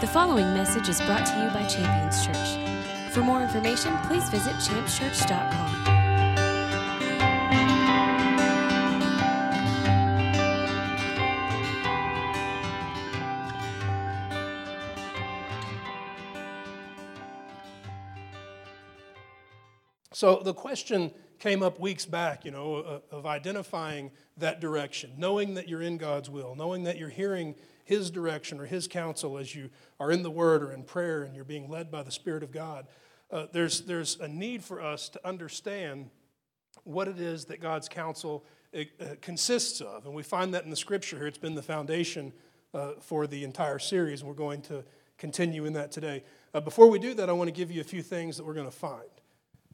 The following message is brought to you by Champions Church. For more information, please visit championschurch.com. So the question came up weeks back, you know, uh, of identifying that direction, knowing that you're in God's will, knowing that you're hearing His direction or His counsel as you are in the Word or in prayer and you're being led by the Spirit of God. Uh, there's, there's a need for us to understand what it is that God's counsel uh, consists of. And we find that in the Scripture here. It's been the foundation uh, for the entire series, we're going to continue in that today. Uh, before we do that, I want to give you a few things that we're going to find.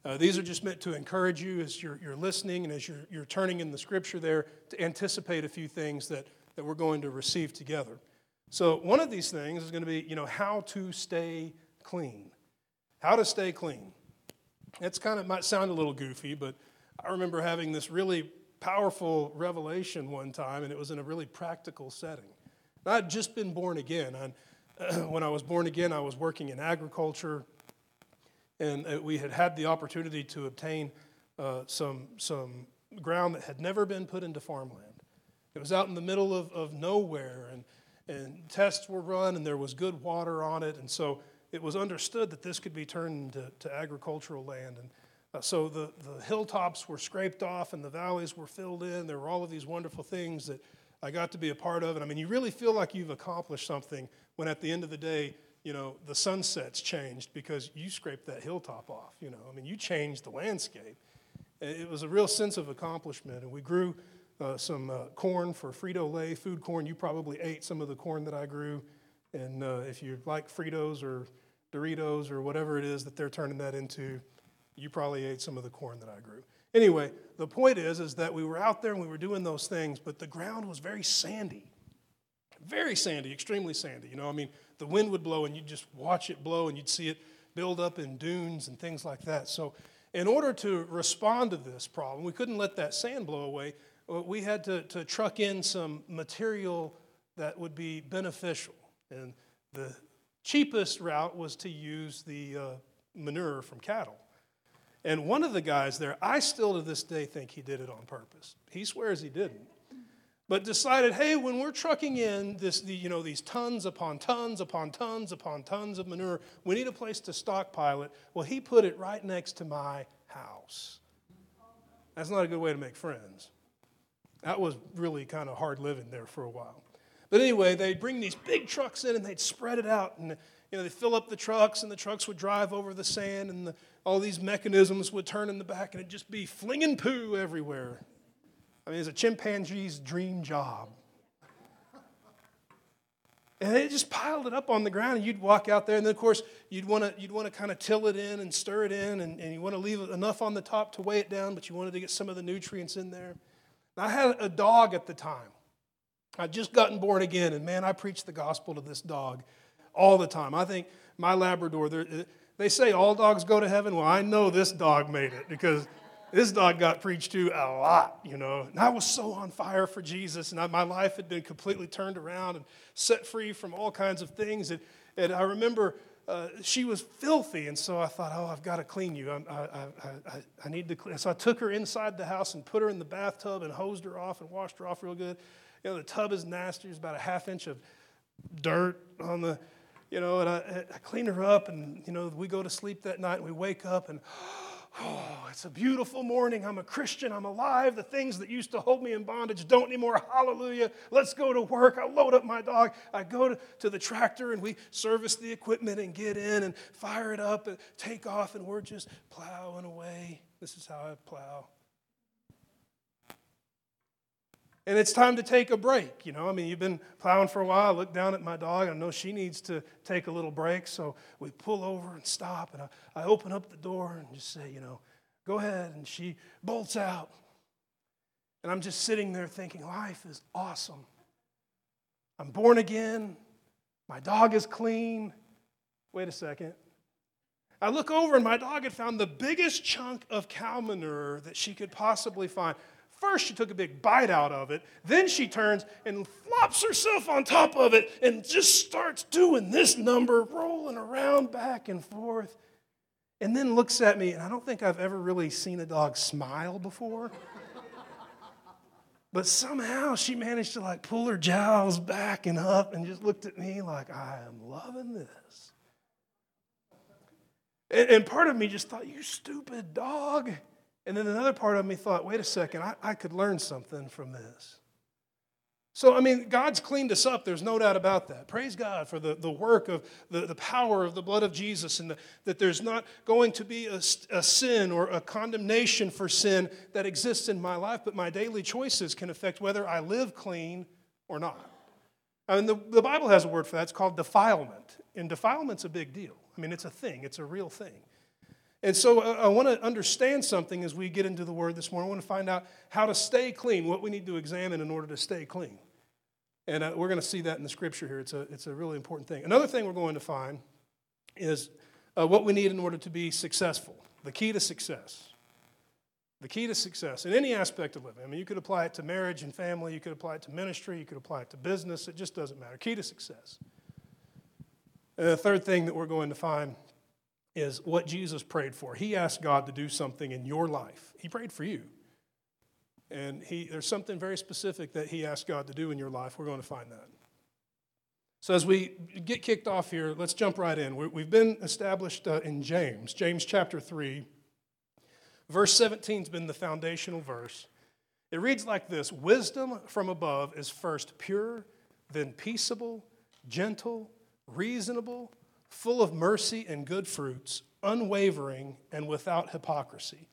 Uh, these are just meant to encourage you as you're, you're listening and as you're, you're turning in the scripture there to anticipate a few things that, that we're going to receive together. So, one of these things is going to be, you know, how to stay clean. How to stay clean. It's kind of might sound a little goofy, but I remember having this really powerful revelation one time, and it was in a really practical setting. I'd just been born again. When I was born again, I was working in agriculture and uh, we had had the opportunity to obtain uh, some, some ground that had never been put into farmland. It was out in the middle of, of nowhere, and, and tests were run, and there was good water on it, and so it was understood that this could be turned into to agricultural land. And uh, so the, the hilltops were scraped off, and the valleys were filled in. There were all of these wonderful things that I got to be a part of. And I mean, you really feel like you've accomplished something when at the end of the day, you know, the sunsets changed because you scraped that hilltop off. You know, I mean, you changed the landscape. It was a real sense of accomplishment. And we grew uh, some uh, corn for Frito Lay, food corn. You probably ate some of the corn that I grew. And uh, if you like Fritos or Doritos or whatever it is that they're turning that into, you probably ate some of the corn that I grew. Anyway, the point is, is that we were out there and we were doing those things, but the ground was very sandy. Very sandy, extremely sandy. You know, I mean, the wind would blow and you'd just watch it blow and you'd see it build up in dunes and things like that. So, in order to respond to this problem, we couldn't let that sand blow away. We had to, to truck in some material that would be beneficial. And the cheapest route was to use the uh, manure from cattle. And one of the guys there, I still to this day think he did it on purpose. He swears he didn't but decided, hey, when we're trucking in this, the, you know, these tons upon tons upon tons upon tons of manure, we need a place to stockpile it. Well, he put it right next to my house. That's not a good way to make friends. That was really kind of hard living there for a while. But anyway, they'd bring these big trucks in and they'd spread it out. And you know, they fill up the trucks and the trucks would drive over the sand and the, all these mechanisms would turn in the back and it'd just be flinging poo everywhere. I mean, it's a chimpanzee's dream job. And they just piled it up on the ground, and you'd walk out there, and then of course you'd want to you'd want to kind of till it in and stir it in, and, and you want to leave enough on the top to weigh it down, but you wanted to get some of the nutrients in there. I had a dog at the time. I'd just gotten born again, and man, I preached the gospel to this dog all the time. I think my Labrador, they say all dogs go to heaven. Well, I know this dog made it because this dog got preached to a lot, you know. And I was so on fire for Jesus, and I, my life had been completely turned around and set free from all kinds of things. And, and I remember uh, she was filthy, and so I thought, oh, I've got to clean you. I, I, I, I, need to clean. So I took her inside the house and put her in the bathtub and hosed her off and washed her off real good. You know, the tub is nasty. There's about a half inch of dirt on the, you know, and I, I clean her up, and, you know, we go to sleep that night, and we wake up, and, Oh, it's a beautiful morning. I'm a Christian. I'm alive. The things that used to hold me in bondage don't anymore. Hallelujah. Let's go to work. I load up my dog. I go to, the tractor and we service the equipment and get in and fire it up and take off, and we're just plowing away. This is how I plow. And it's time to take a break. You know, I mean, you've been plowing for a while. I look down at my dog. I know she needs to take a little break. So we pull over and stop. And I, I open up the door and just say, you know, go ahead. And she bolts out. And I'm just sitting there thinking, life is awesome. I'm born again. My dog is clean. Wait a second. I look over and my dog had found the biggest chunk of cow manure that she could possibly find First, she took a big bite out of it. Then she turns and flops herself on top of it and just starts doing this number, rolling around back and forth. And then looks at me, and I don't think I've ever really seen a dog smile before. But somehow she managed to like pull her jowls back and up and just looked at me like, I am loving this. And, and part of me just thought, you stupid dog. And then another part of me thought, wait a second, I, I could learn something from this. So, I mean, God's cleaned us up. There's no doubt about that. Praise God for the, the work of the, the power of the blood of Jesus and the, that there's not going to be a, a sin or a condemnation for sin that exists in my life, but my daily choices can affect whether I live clean or not. I mean, the, the Bible has a word for that. It's called defilement. And defilement's a big deal. I mean, it's a thing, it's a real thing. And so uh, I want to understand something as we get into the word this morning. I want to find out how to stay clean, what we need to examine in order to stay clean. And uh, we're going to see that in the scripture here. It's a, it's a really important thing. Another thing we're going to find is uh, what we need in order to be successful the key to success. The key to success in any aspect of living. I mean, you could apply it to marriage and family, you could apply it to ministry, you could apply it to business. It just doesn't matter. Key to success. And the third thing that we're going to find is what Jesus prayed for. He asked God to do something in your life, He prayed for you. And he, there's something very specific that he asked God to do in your life. We're going to find that. So, as we get kicked off here, let's jump right in. we have been established uh, in James, James chapter 3. Verse 17 has been the foundational verse. It reads like this Wisdom from above is first pure, then peaceable, gentle, reasonable, full of mercy and good fruits, unwavering, and without hypocrisy.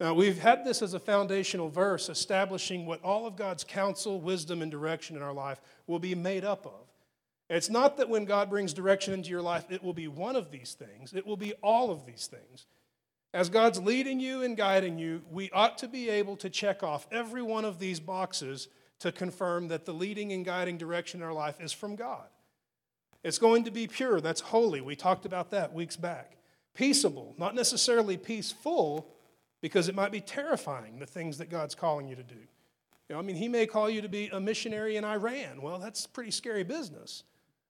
Now, we've had this as a foundational verse establishing what all of God's counsel, wisdom, and direction in our life will be made up of. It's not that when God brings direction into your life, it will be one of these things, it will be all of these things. As God's leading you and guiding you, we ought to be able to check off every one of these boxes to confirm that the leading and guiding direction in our life is from God. It's going to be pure, that's holy. We talked about that weeks back. Peaceable, not necessarily peaceful, because it might be terrifying, the things that God's calling you to do. You know, I mean, He may call you to be a missionary in Iran. Well, that's pretty scary business.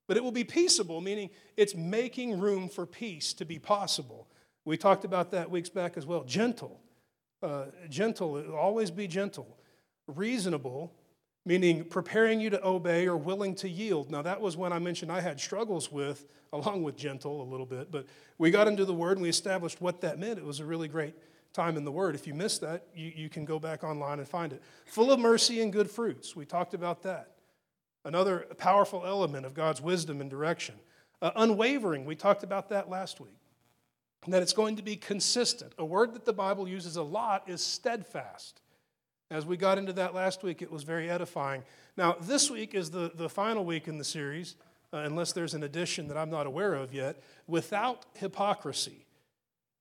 But it will be peaceable, meaning it's making room for peace to be possible. We talked about that weeks back as well. Gentle. Uh, gentle, always be gentle. Reasonable, meaning preparing you to obey or willing to yield. Now, that was when I mentioned I had struggles with, along with gentle a little bit, but we got into the word and we established what that meant. It was a really great time in the Word. If you missed that, you, you can go back online and find it. Full of mercy and good fruits. We talked about that. Another powerful element of God's wisdom and direction. Uh, unwavering. We talked about that last week. that it's going to be consistent. A word that the Bible uses a lot is steadfast. As we got into that last week, it was very edifying. Now, this week is the, the final week in the series, uh, unless there's an addition that I'm not aware of yet, without hypocrisy.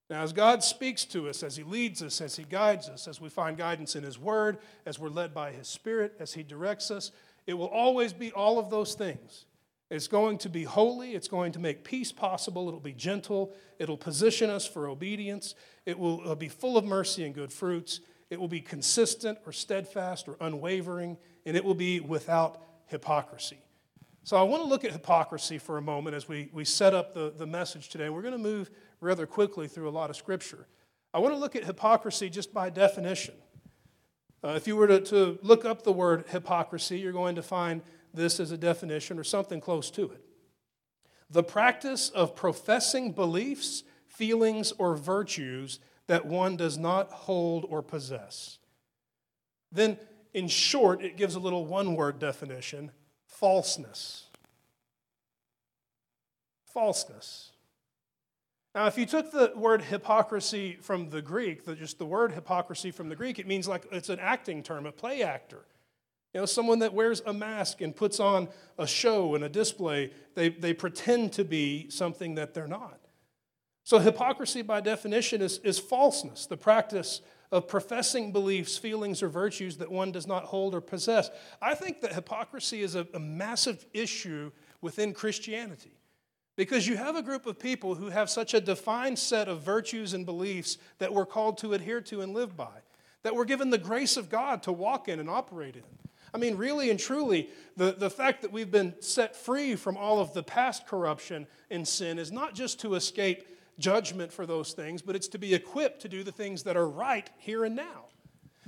Now, as God speaks to us, as He leads us, as He guides us, as we find guidance in His Word, as we're led by His Spirit, as He directs us, it will always be all of those things. It's going to be holy. It's going to make peace possible. It'll be gentle. It'll position us for obedience. It will uh, be full of mercy and good fruits. It will be consistent or steadfast or unwavering. And it will be without hypocrisy. So I want to look at hypocrisy for a moment as we, we set up the, the message today. We're going to move rather quickly through a lot of scripture. I want to look at hypocrisy just by definition. Uh, if you were to, to look up the word hypocrisy, you're going to find this as a definition or something close to it. The practice of professing beliefs, feelings, or virtues that one does not hold or possess. Then, in short, it gives a little one word definition falseness. Falseness. Now, if you took the word hypocrisy from the Greek, the, just the word hypocrisy from the Greek, it means like it's an acting term, a play actor. You know, someone that wears a mask and puts on a show and a display, they, they pretend to be something that they're not. So, hypocrisy by definition is, is falseness, the practice of professing beliefs, feelings, or virtues that one does not hold or possess. I think that hypocrisy is a, a massive issue within Christianity. Because you have a group of people who have such a defined set of virtues and beliefs that we're called to adhere to and live by. that we're given the grace of God to walk in and operate in. I mean, really and truly, the, the fact that we've been set free from all of the past corruption and sin is not just to escape judgment for those things, but it's to be equipped to do the things that are right here and now.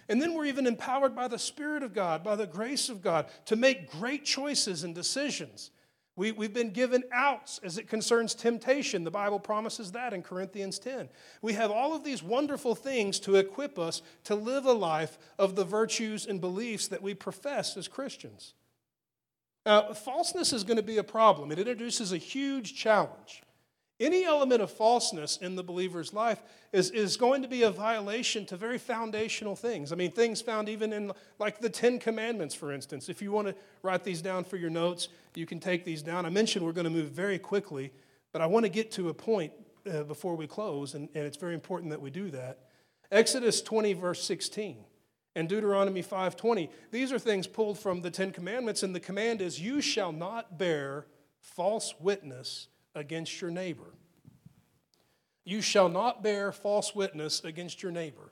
And then we're even empowered by the Spirit of God, by the grace of God, to make great choices and decisions. We, we've been given outs as it concerns temptation. The Bible promises that in Corinthians 10. We have all of these wonderful things to equip us to live a life of the virtues and beliefs that we profess as Christians. Now, falseness is going to be a problem. It introduces a huge challenge. Any element of falseness in the believer's life is, is going to be a violation to very foundational things. I mean, things found even in like the Ten Commandments, for instance. If you want to write these down for your notes, you can take these down. I mentioned we're going to move very quickly, but I want to get to a point uh, before we close, and, and it's very important that we do that. Exodus 20, verse 16 and Deuteronomy 5:20. These are things pulled from the 10 commandments and the command is you shall not bear false witness against your neighbor. You shall not bear false witness against your neighbor.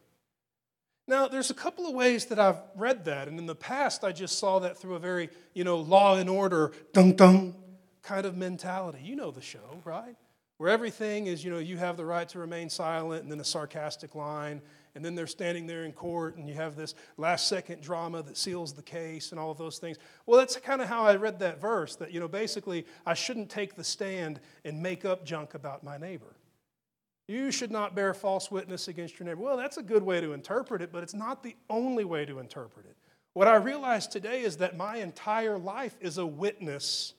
Now, there's a couple of ways that I've read that, and in the past I just saw that through a very, you know, law and order, dun dun kind of mentality. You know the show, right? Where everything is, you know, you have the right to remain silent, and then a sarcastic line, and then they're standing there in court, and you have this last second drama that seals the case and all of those things. Well, that's kind of how I read that verse that, you know, basically, I shouldn't take the stand and make up junk about my neighbor. You should not bear false witness against your neighbor. Well, that's a good way to interpret it, but it's not the only way to interpret it. What I realize today is that my entire life is a witness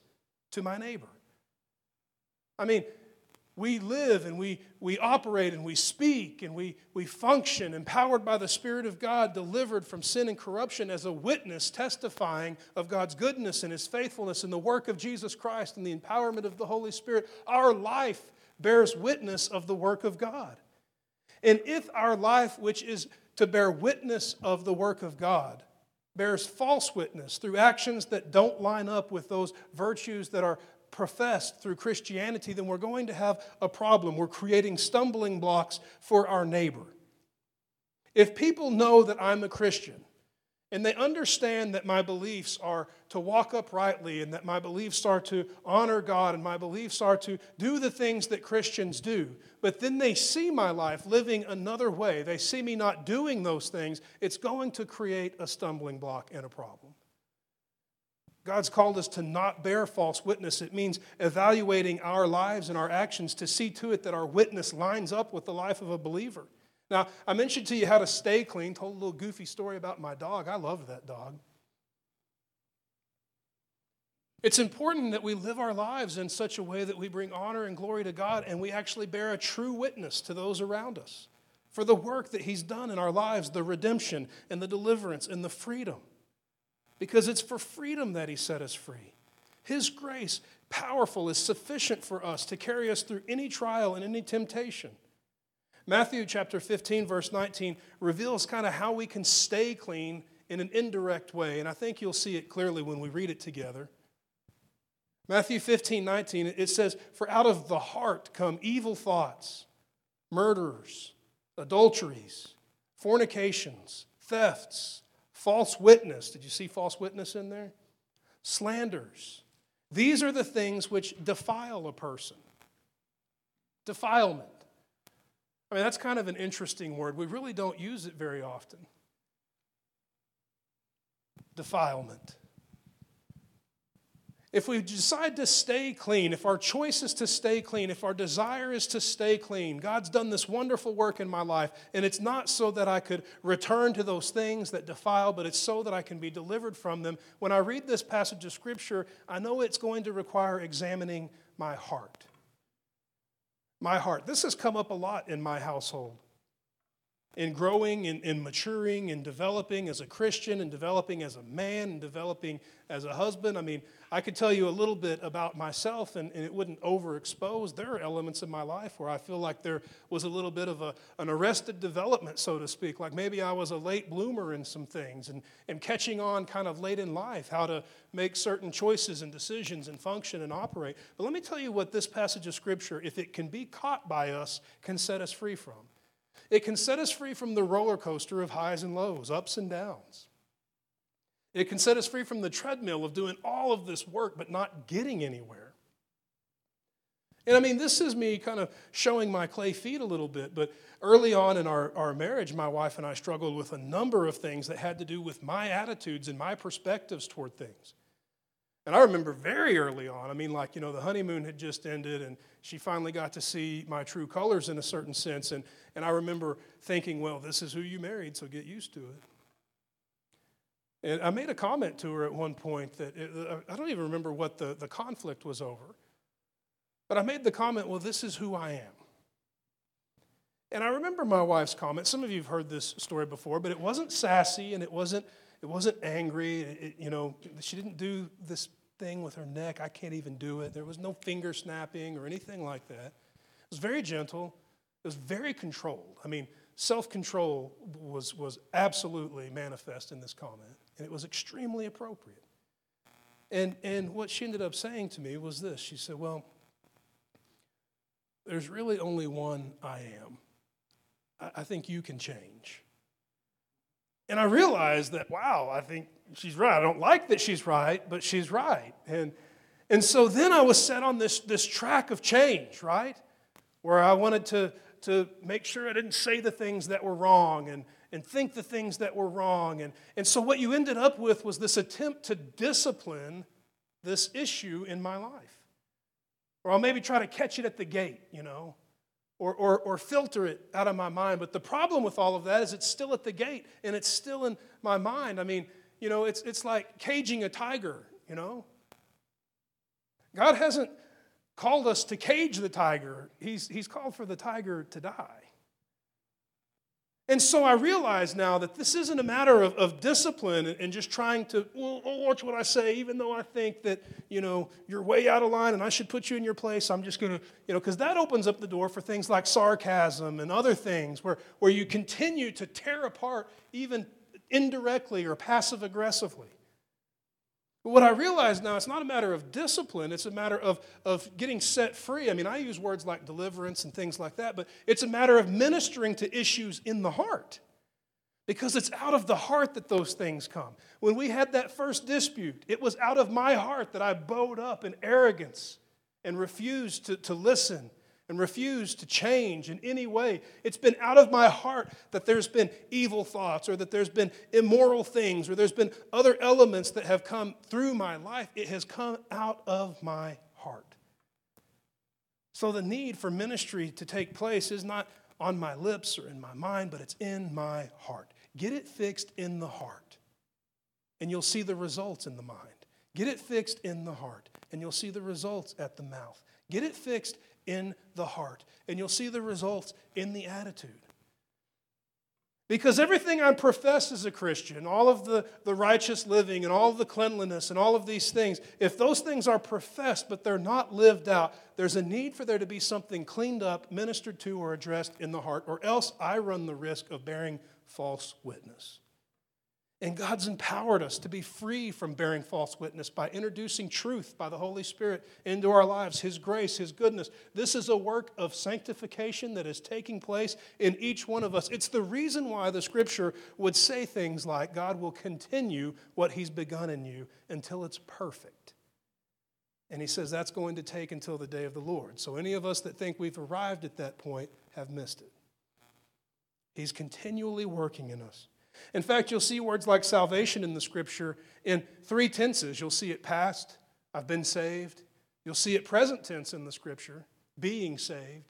to my neighbor. I mean, we live and we, we operate and we speak and we, we function empowered by the Spirit of God, delivered from sin and corruption as a witness testifying of God's goodness and His faithfulness and the work of Jesus Christ and the empowerment of the Holy Spirit. Our life bears witness of the work of God. And if our life, which is to bear witness of the work of God, bears false witness through actions that don't line up with those virtues that are professed through Christianity, then we're going to have a problem. We're creating stumbling blocks for our neighbor. If people know that I'm a Christian, and they understand that my beliefs are to walk uprightly and that my beliefs are to honor God and my beliefs are to do the things that Christians do. But then they see my life living another way. They see me not doing those things. It's going to create a stumbling block and a problem. God's called us to not bear false witness. It means evaluating our lives and our actions to see to it that our witness lines up with the life of a believer. Now, I mentioned to you how to stay clean, told a little goofy story about my dog. I love that dog. It's important that we live our lives in such a way that we bring honor and glory to God and we actually bear a true witness to those around us for the work that He's done in our lives, the redemption and the deliverance and the freedom because it's for freedom that He set us free. His grace, powerful, is sufficient for us to carry us through any trial and any temptation. Matthew chapter 15, verse 19, reveals kind of how we can stay clean in an indirect way, and I think you'll see it clearly when we read it together. Matthew 15, 19, it says, For out of the heart come evil thoughts, murderers, adulteries, fornications, thefts false witness. Did you see false witness in there? Slanders. These are the things which defile a person. Defilement. I mean, that's kind of an interesting word. We really don't use it very often. Defilement. If we decide to stay clean, if our choice is to stay clean, if our desire is to stay clean, God's done this wonderful work in my life, and it's not so that I could return to those things that defile, but it's so that I can be delivered from them. When I read this passage of Scripture, I know it's going to require examining my heart. My heart. This has come up a lot in my household in growing and, in maturing and developing as a Christian and developing as a man and developing as a husband. I mean, I could tell you a little bit about myself and, and, it wouldn't overexpose. There are elements in my life where I feel like there was a little bit of a, an arrested development, so to speak. Like maybe I was a late bloomer in some things and, and catching on kind of late in life how to make certain choices and decisions and function and operate. But let me tell you what this passage of Scripture, if it can be caught by us, can set us free from. It can set us free from the roller coaster of highs and lows, ups and downs. It can set us free from the treadmill of doing all of this work but not getting anywhere. And I mean, this is me kind of showing my clay feet a little bit, but early on in our, our marriage, my wife and I struggled with a number of things that had to do with my attitudes and my perspectives toward things. And I remember very early on, I mean, like, you know, the honeymoon had just ended and she finally got to see my true colors in a certain sense. And, and I remember thinking, well, this is who you married, so get used to it. And I made a comment to her at one point that it, uh, I don't even remember what the, the conflict was over. But I made the comment, well, this is who I am. And I remember my wife's comment. Some of you have heard this story before, but it wasn't sassy and it wasn't, it wasn't angry. It, you know, she didn't do this thing with her neck. I can't even do it. There was no finger snapping or anything like that. It was very gentle. It was very controlled. I mean, self control was, was absolutely manifest in this comment, and it was extremely appropriate. And, and what she ended up saying to me was this She said, Well, there's really only one I am. I, I think you can change. And I realized that, wow, I think she's right. I don't like that she's right, but she's right. And, and so then I was set on this, this track of change, right? Where I wanted to, to make sure I didn't say the things that were wrong and, and think the things that were wrong. And, and so what you ended up with was this attempt to discipline this issue in my life. Or I'll maybe try to catch it at the gate, you know or, or, or filter it out of my mind. But the problem with all of that is it's still at the gate and it's still in my mind. I mean, you know, it's, it's like caging a tiger, you know. God hasn't called us to cage the tiger, He's, he's called for the tiger to die. And so I realize now that this isn't a matter of, of discipline and, just trying to, well, oh, watch what I say, even though I think that, you know, you're way out of line and I should put you in your place. I'm just going to, you know, because that opens up the door for things like sarcasm and other things where, where you continue to tear apart even indirectly or passive aggressively. But what I realize now, it's not a matter of discipline, it's a matter of, of getting set free. I mean, I use words like deliverance and things like that, but it's a matter of ministering to issues in the heart. Because it's out of the heart that those things come. When we had that first dispute, it was out of my heart that I bowed up in arrogance and refused to, to listen and refuse to change in any way. It's been out of my heart that there's been evil thoughts or that there's been immoral things or there's been other elements that have come through my life. It has come out of my heart. So the need for ministry to take place is not on my lips or in my mind, but it's in my heart. Get it fixed in the heart, and you'll see the results in the mind. Get it fixed in the heart, and you'll see the results at the mouth. Get it fixed in the heart. And you'll see the results in the attitude. Because everything I profess as a Christian, all of the, the righteous living and all of the cleanliness and all of these things, if those things are professed but they're not lived out, there's a need for there to be something cleaned up, ministered to, or addressed in the heart, or else I run the risk of bearing false witness. And God's empowered us to be free from bearing false witness by introducing truth by the Holy Spirit into our lives, His grace, His goodness. This is a work of sanctification that is taking place in each one of us. It's the reason why the scripture would say things like, God will continue what He's begun in you until it's perfect. And He says that's going to take until the day of the Lord. So any of us that think we've arrived at that point have missed it. He's continually working in us. In fact, you'll see words like salvation in the scripture in three tenses. You'll see it past, I've been saved. You'll see it present tense in the scripture, being saved.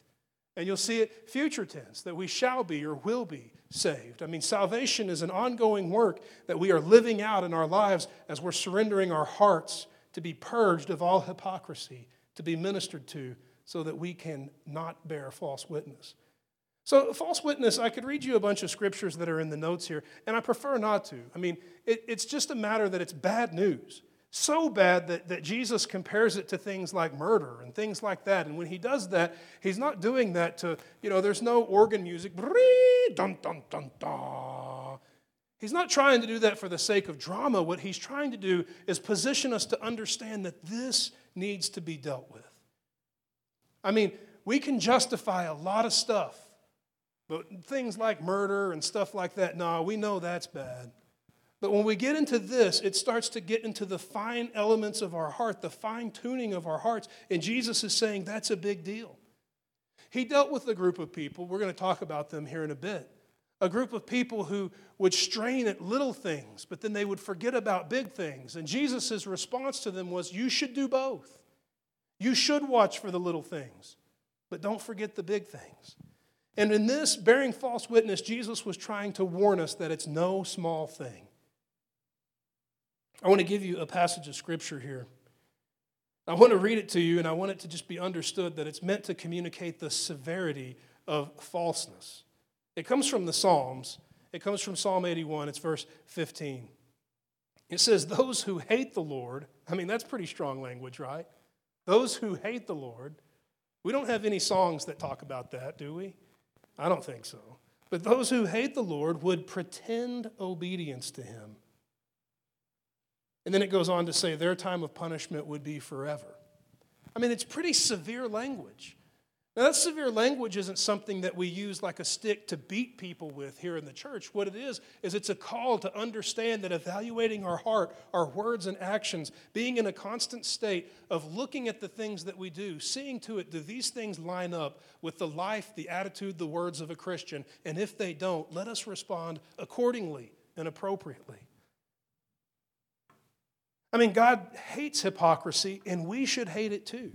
And you'll see it future tense, that we shall be or will be saved. I mean, salvation is an ongoing work that we are living out in our lives as we're surrendering our hearts to be purged of all hypocrisy, to be ministered to, so that we can not bear false witness. So, false witness, I could read you a bunch of scriptures that are in the notes here, and I prefer not to. I mean, it, it's just a matter that it's bad news. So bad that, that Jesus compares it to things like murder and things like that. And when he does that, he's not doing that to, you know, there's no organ music. Dun, dun, dun, dun. He's not trying to do that for the sake of drama. What he's trying to do is position us to understand that this needs to be dealt with. I mean, we can justify a lot of stuff But things like murder and stuff like that, no, we know that's bad. But when we get into this, it starts to get into the fine elements of our heart, the fine tuning of our hearts. And Jesus is saying that's a big deal. He dealt with a group of people, we're going to talk about them here in a bit. A group of people who would strain at little things, but then they would forget about big things. And Jesus' response to them was, You should do both. You should watch for the little things, but don't forget the big things. And in this, bearing false witness, Jesus was trying to warn us that it's no small thing. I want to give you a passage of scripture here. I want to read it to you, and I want it to just be understood that it's meant to communicate the severity of falseness. It comes from the Psalms. It comes from Psalm 81. It's verse 15. It says, Those who hate the Lord, I mean, that's pretty strong language, right? Those who hate the Lord, we don't have any songs that talk about that, do we? I don't think so. But those who hate the Lord would pretend obedience to him. And then it goes on to say their time of punishment would be forever. I mean, it's pretty severe language. Now, that severe language isn't something that we use like a stick to beat people with here in the church. What it is, is it's a call to understand that evaluating our heart, our words and actions, being in a constant state of looking at the things that we do, seeing to it, do these things line up with the life, the attitude, the words of a Christian? And if they don't, let us respond accordingly and appropriately. I mean, God hates hypocrisy, and we should hate it too.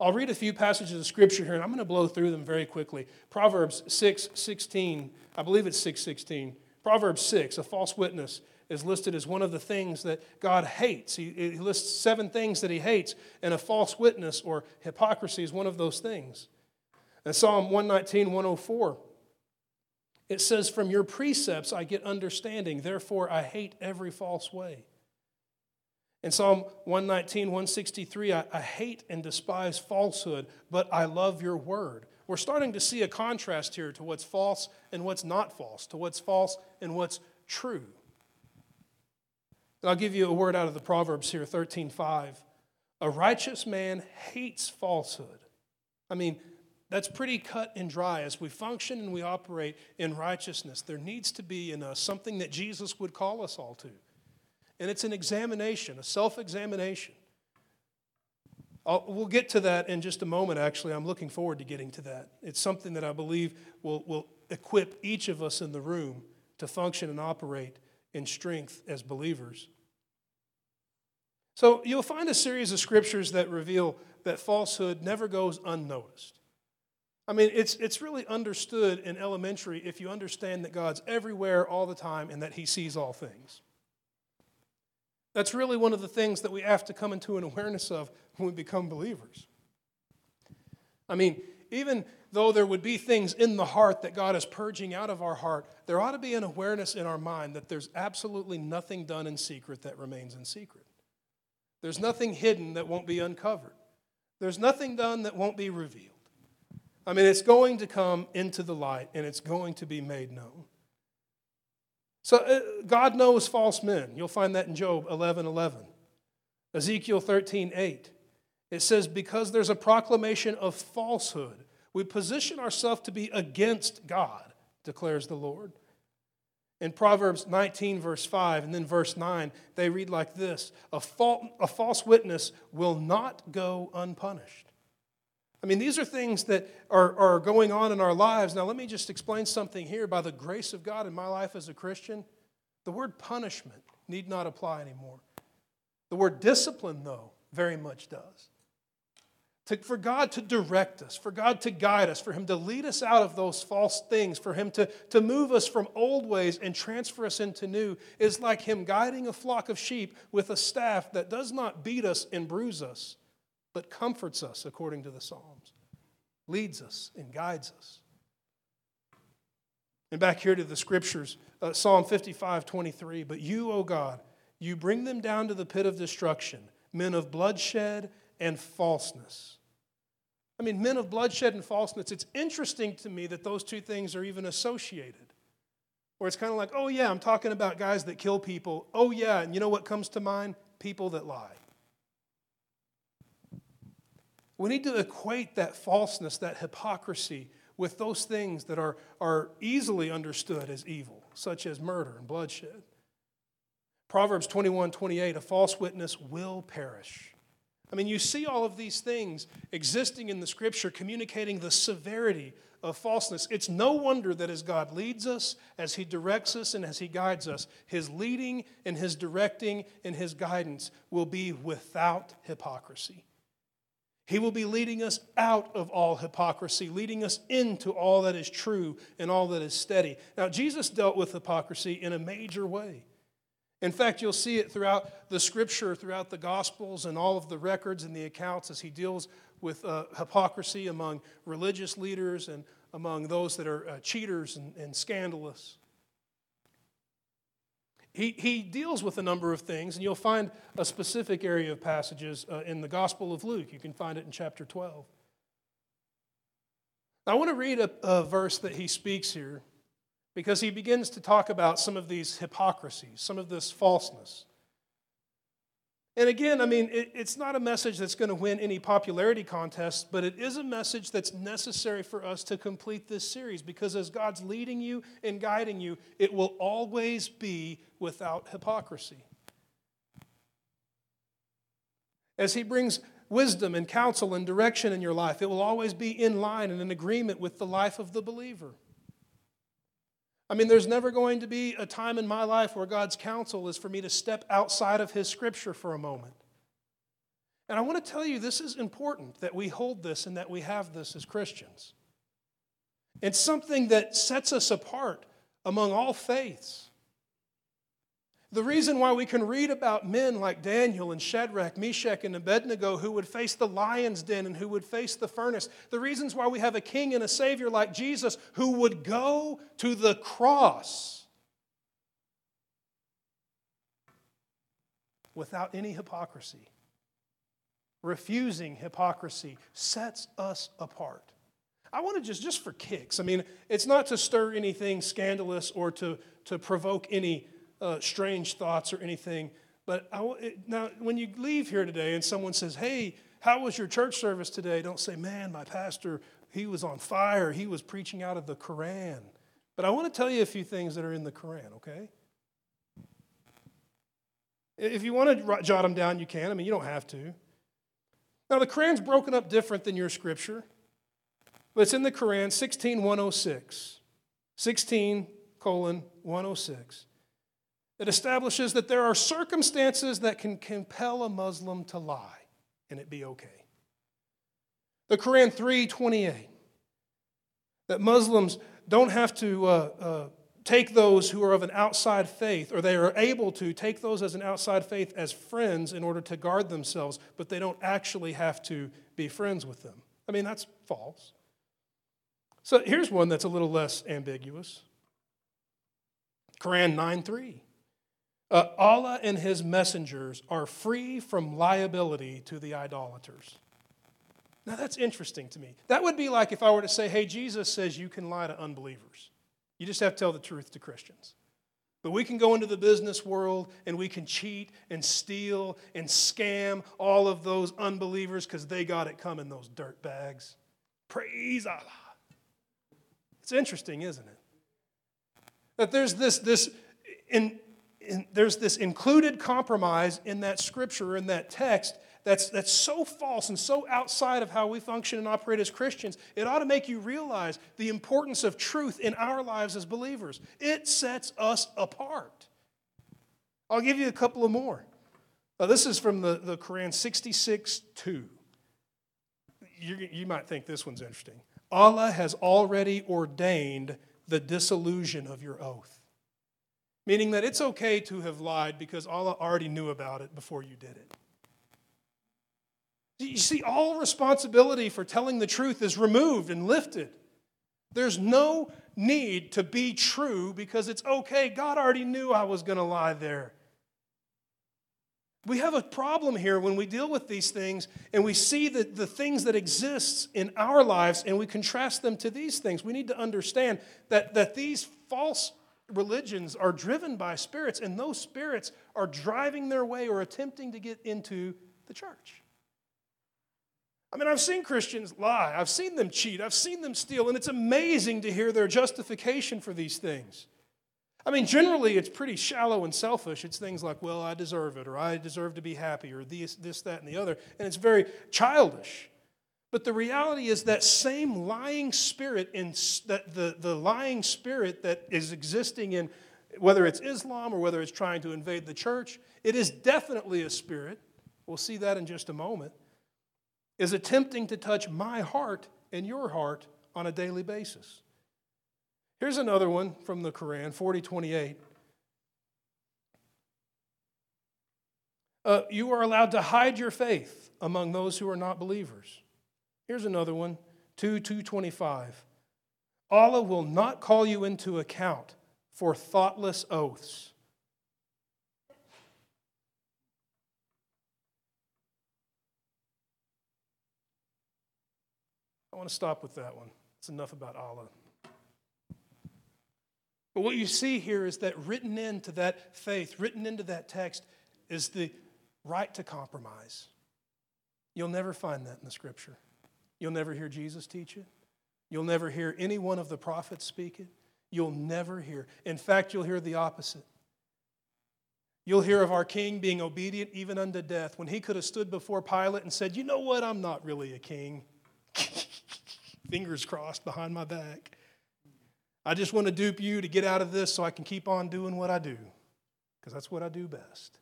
I'll read a few passages of scripture here, and I'm going to blow through them very quickly. Proverbs 6 16, I believe it's 6 16. Proverbs 6, a false witness is listed as one of the things that God hates. He, he lists seven things that he hates, and a false witness or hypocrisy is one of those things. And Psalm 119, 104, it says, From your precepts I get understanding, therefore I hate every false way. In Psalm 119, 163, I, I, hate and despise falsehood, but I love your word. We're starting to see a contrast here to what's false and what's not false, to what's false and what's true. And I'll give you a word out of the Proverbs here, 13:5. A righteous man hates falsehood. I mean, that's pretty cut and dry. As we function and we operate in righteousness, there needs to be in us something that Jesus would call us all to. And it's an examination, a self examination. We'll get to that in just a moment, actually. I'm looking forward to getting to that. It's something that I believe will, will equip each of us in the room to function and operate in strength as believers. So you'll find a series of scriptures that reveal that falsehood never goes unnoticed. I mean, it's, it's really understood in elementary if you understand that God's everywhere all the time and that He sees all things. That's really one of the things that we have to come into an awareness of when we become believers. I mean, even though there would be things in the heart that God is purging out of our heart, there ought to be an awareness in our mind that there's absolutely nothing done in secret that remains in secret. There's nothing hidden that won't be uncovered. There's nothing done that won't be revealed. I mean, it's going to come into the light and it's going to be made known. So uh, God knows false men. You'll find that in Job 11 11. Ezekiel 13 8. It says, Because there's a proclamation of falsehood, we position ourselves to be against God, declares the Lord. In Proverbs 19, verse 5, and then verse 9, they read like this a, a false witness will not go unpunished. I mean, these are things that are, are going on in our lives. Now, let me just explain something here. By the grace of God in my life as a Christian, the word punishment need not apply anymore. The word discipline, though, very much does. To, for God to direct us, for God to guide us, for Him to lead us out of those false things, for Him to, to move us from old ways and transfer us into new, is like Him guiding a flock of sheep with a staff that does not beat us and bruise us, but comforts us, according to the Psalms, leads us and guides us. And back here to the scriptures, uh, Psalm 55 23. But you, O God, you bring them down to the pit of destruction, men of bloodshed and falseness. I mean, men of bloodshed and falseness, it's interesting to me that those two things are even associated. Where it's kind of like, oh, yeah, I'm talking about guys that kill people. Oh, yeah, and you know what comes to mind? People that lie. We need to equate that falseness, that hypocrisy, with those things that are, are easily understood as evil, such as murder and bloodshed. Proverbs 21 28, a false witness will perish. I mean, you see all of these things existing in the scripture, communicating the severity of falseness. It's no wonder that as God leads us, as He directs us, and as He guides us, His leading and His directing and His guidance will be without hypocrisy. He will be leading us out of all hypocrisy, leading us into all that is true and all that is steady. Now, Jesus dealt with hypocrisy in a major way. In fact, you'll see it throughout the scripture, throughout the gospels, and all of the records and the accounts as he deals with uh, hypocrisy among religious leaders and among those that are uh, cheaters and, and scandalous. He, he deals with a number of things, and you'll find a specific area of passages uh, in the Gospel of Luke. You can find it in chapter 12. Now, I want to read a, a verse that he speaks here because he begins to talk about some of these hypocrisies, some of this falseness. And again, I mean, it, it's not a message that's going to win any popularity contest, but it is a message that's necessary for us to complete this series because as God's leading you and guiding you, it will always be without hypocrisy. As He brings wisdom and counsel and direction in your life, it will always be in line and in agreement with the life of the believer. I mean, there's never going to be a time in my life where God's counsel is for me to step outside of His scripture for a moment. And I want to tell you, this is important that we hold this and that we have this as Christians. It's something that sets us apart among all faiths. The reason why we can read about men like Daniel and Shadrach, Meshach, and Abednego who would face the lion's den and who would face the furnace, the reasons why we have a king and a savior like Jesus who would go to the cross without any hypocrisy, refusing hypocrisy, sets us apart. I want to just, just for kicks, I mean, it's not to stir anything scandalous or to, to provoke any uh, strange thoughts or anything. But I, now, when you leave here today and someone says, hey, how was your church service today? Don't say, man, my pastor, he was on fire. He was preaching out of the Koran. But I want to tell you a few things that are in the Koran, okay? If you want to jot them down, you can. I mean, you don't have to. Now, the Koran's broken up different than your scripture, but it's in the Koran, 16106. 16 colon 106. It establishes that there are circumstances that can compel a Muslim to lie and it be okay. The Quran 3:28 that Muslims don't have to uh, uh, take those who are of an outside faith, or they are able to take those as an outside faith as friends in order to guard themselves, but they don't actually have to be friends with them. I mean, that's false. So here's one that's a little less ambiguous Quran 9 3. Uh, Allah and his messengers are free from liability to the idolaters. Now that's interesting to me. That would be like if I were to say, hey, Jesus says you can lie to unbelievers. You just have to tell the truth to Christians. But we can go into the business world and we can cheat and steal and scam all of those unbelievers because they got it coming, those dirt bags. Praise Allah. It's interesting, isn't it? That there's this, this in, in, there's this included compromise in that scripture, in that text, that's, that's so false and so outside of how we function and operate as Christians, it ought to make you realize the importance of truth in our lives as believers. It sets us apart. I'll give you a couple of more. Uh, this is from the, the Quran 66 2. You, you might think this one's interesting. Allah has already ordained the dissolution of your oath meaning that it's okay to have lied because Allah already knew about it before you did it. You see, all responsibility for telling the truth is removed and lifted. There's no need to be true because it's okay. God already knew I was going to lie there. We have a problem here when we deal with these things and we see the, the things that exist in our lives and we contrast them to these things. We need to understand that, that these false religions are driven by spirits, and those spirits are driving their way or attempting to get into the church. I mean, I've seen Christians lie, I've seen them cheat, I've seen them steal, and it's amazing to hear their justification for these things. I mean, generally, it's pretty shallow and selfish. It's things like, well, I deserve it, or I deserve to be happy, or this, this, that, and the other. And it's very childish. But the reality is that same lying spirit, in, that the, the lying spirit that is existing in whether it's Islam or whether it's trying to invade the church, it is definitely a spirit. We'll see that in just a moment is attempting to touch my heart and your heart on a daily basis. Here's another one from the Quran, 4028. Uh, you are allowed to hide your faith among those who are not believers. Here's another one, 2 225. Allah will not call you into account for thoughtless oaths. I want to stop with that one. It's enough about Allah. But what you see here is that written into that faith, written into that text, is the right to compromise. You'll never find that in the scripture. You'll never hear Jesus teach it. You'll never hear any one of the prophets speak it. You'll never hear. In fact, you'll hear the opposite. You'll hear of our king being obedient even unto death when he could have stood before Pilate and said, You know what? I'm not really a king. fingers crossed behind my back. I just want to dupe you to get out of this so I can keep on doing what I do, because that's what I do best.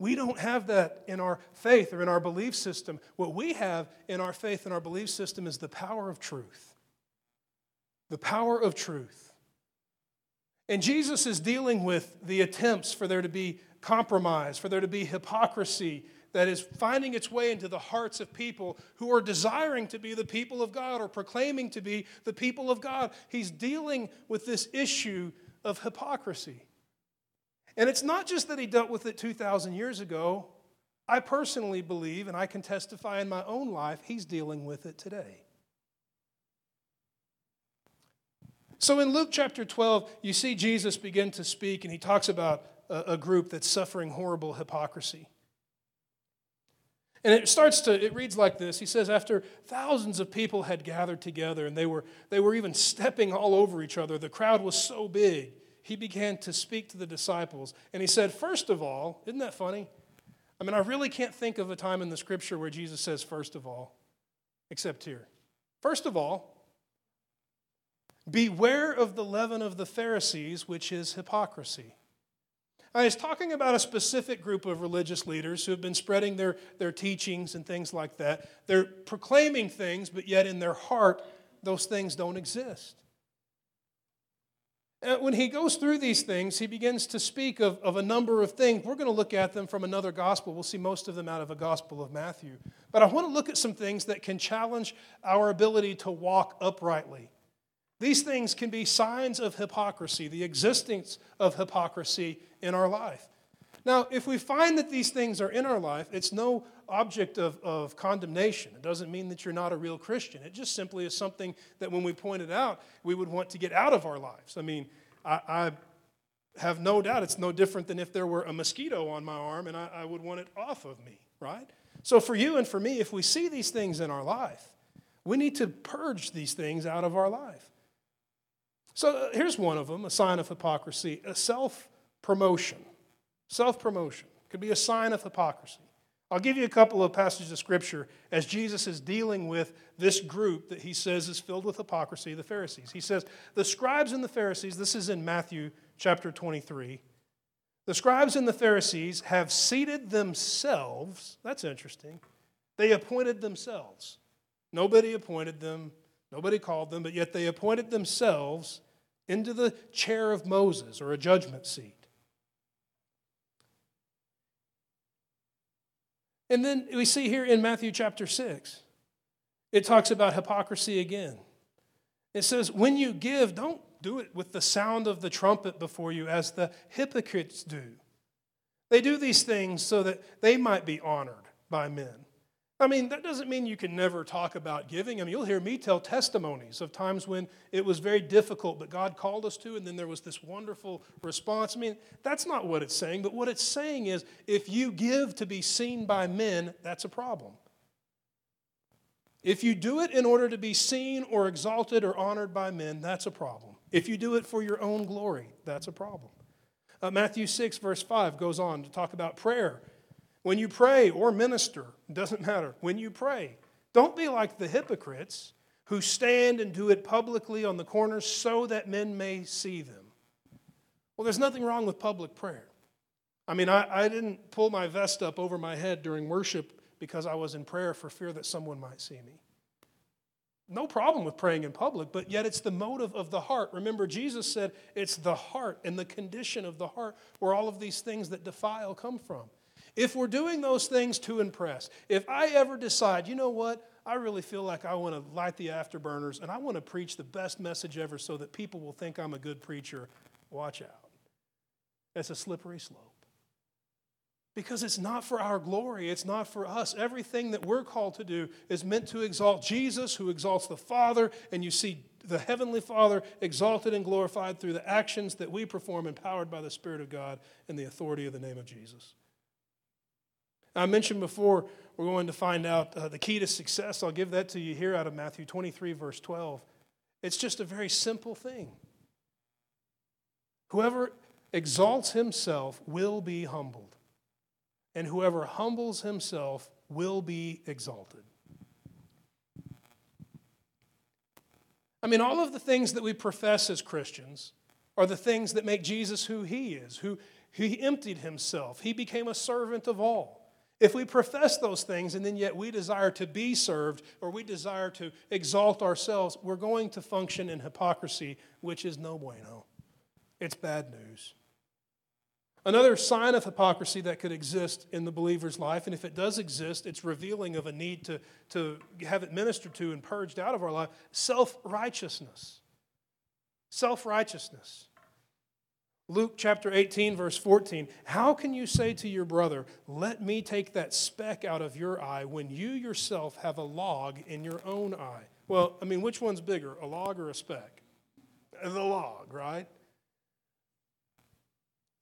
We don't have that in our faith or in our belief system. What we have in our faith and our belief system is the power of truth. The power of truth. And Jesus is dealing with the attempts for there to be compromise, for there to be hypocrisy, that is finding its way into the hearts of people who are desiring to be the people of God or proclaiming to be the people of God. He's dealing with this issue of hypocrisy. And it's not just that he dealt with it 2,000 years ago. I personally believe, and I can testify in my own life, he's dealing with it today. So in Luke chapter 12, you see Jesus begin to speak, and he talks about a, group that's suffering horrible hypocrisy. And it starts to, it reads like this. He says, after thousands of people had gathered together and they were, they were even stepping all over each other, the crowd was so big, he began to speak to the disciples. And he said, First of all, isn't that funny? I mean, I really can't think of a time in the scripture where Jesus says, First of all, except here. First of all, beware of the leaven of the Pharisees, which is hypocrisy. Now, he's talking about a specific group of religious leaders who have been spreading their, their teachings and things like that. They're proclaiming things, but yet in their heart, those things don't exist. And when he goes through these things, he begins to speak of, of a number of things. We're going to look at them from another gospel. We'll see most of them out of a gospel of Matthew. But I want to look at some things that can challenge our ability to walk uprightly these things can be signs of hypocrisy, the existence of hypocrisy in our life. Now, if we find that these things are in our life, it's no object of, of condemnation. It doesn't mean that you're not a real Christian. It just simply is something that when we point it out, we would want to get out of our lives. I mean, I, I have no doubt it's no different than if there were a mosquito on my arm and I, I would want it off of me, right? So, for you and for me, if we see these things in our life, we need to purge these things out of our life. So uh, here's one of them a sign of hypocrisy a self promotion. Self promotion could be a sign of hypocrisy. I'll give you a couple of passages of scripture as Jesus is dealing with this group that he says is filled with hypocrisy, the Pharisees. He says, The scribes and the Pharisees, this is in Matthew chapter 23, the scribes and the Pharisees have seated themselves. That's interesting. They appointed themselves. Nobody appointed them, Nobody called them, but yet they appointed themselves into the chair of Moses or a judgment seat. And then we see here in Matthew chapter 6, it talks about hypocrisy again. It says, When you give, don't do it with the sound of the trumpet before you, as the hypocrites do. They do these things so that they might be honored by men. I mean, that doesn't mean you can never talk about giving. I mean, you'll hear me tell testimonies of times when it was very difficult, but God called us to, and then there was this wonderful response. I mean, that's not what it's saying, but what it's saying is if you give to be seen by men, that's a problem. If you do it in order to be seen or exalted or honored by men, that's a problem. If you do it for your own glory, that's a problem. Uh, Matthew 6, verse 5 goes on to talk about prayer. When you pray or minister, doesn't matter. When you pray, don't be like the hypocrites who stand and do it publicly on the corners so that men may see them. Well, there's nothing wrong with public prayer. I mean, I, I didn't pull my vest up over my head during worship because I was in prayer for fear that someone might see me. No problem with praying in public, but yet it's the motive of the heart. Remember, Jesus said it's the heart and the condition of the heart where all of these things that defile come from. If we're doing those things to impress, if I ever decide, you know what, I really feel like I want to light the afterburners and I want to preach the best message ever so that people will think I'm a good preacher, watch out. It's a slippery slope. Because it's not for our glory, it's not for us. Everything that we're called to do is meant to exalt Jesus, who exalts the Father, and you see the Heavenly Father exalted and glorified through the actions that we perform, empowered by the Spirit of God and the authority of the name of Jesus. I mentioned before, we're going to find out uh, the key to success. I'll give that to you here out of Matthew 23, verse 12. It's just a very simple thing. Whoever exalts himself will be humbled and whoever humbles himself will be exalted. I mean, all of the things that we profess as Christians are the things that make Jesus who he is, who he emptied himself. He became a servant of all. If we profess those things and then yet we desire to be served or we desire to exalt ourselves, we're going to function in hypocrisy, which is no bueno. It's bad news. Another sign of hypocrisy that could exist in the believer's life, and if it does exist, it's revealing of a need to, to have it ministered to and purged out of our life self righteousness. Self righteousness. Luke chapter 18, verse 14. How can you say to your brother, Let me take that speck out of your eye, when you yourself have a log in your own eye? Well, I mean, which one's bigger, a log or a speck? The log, right?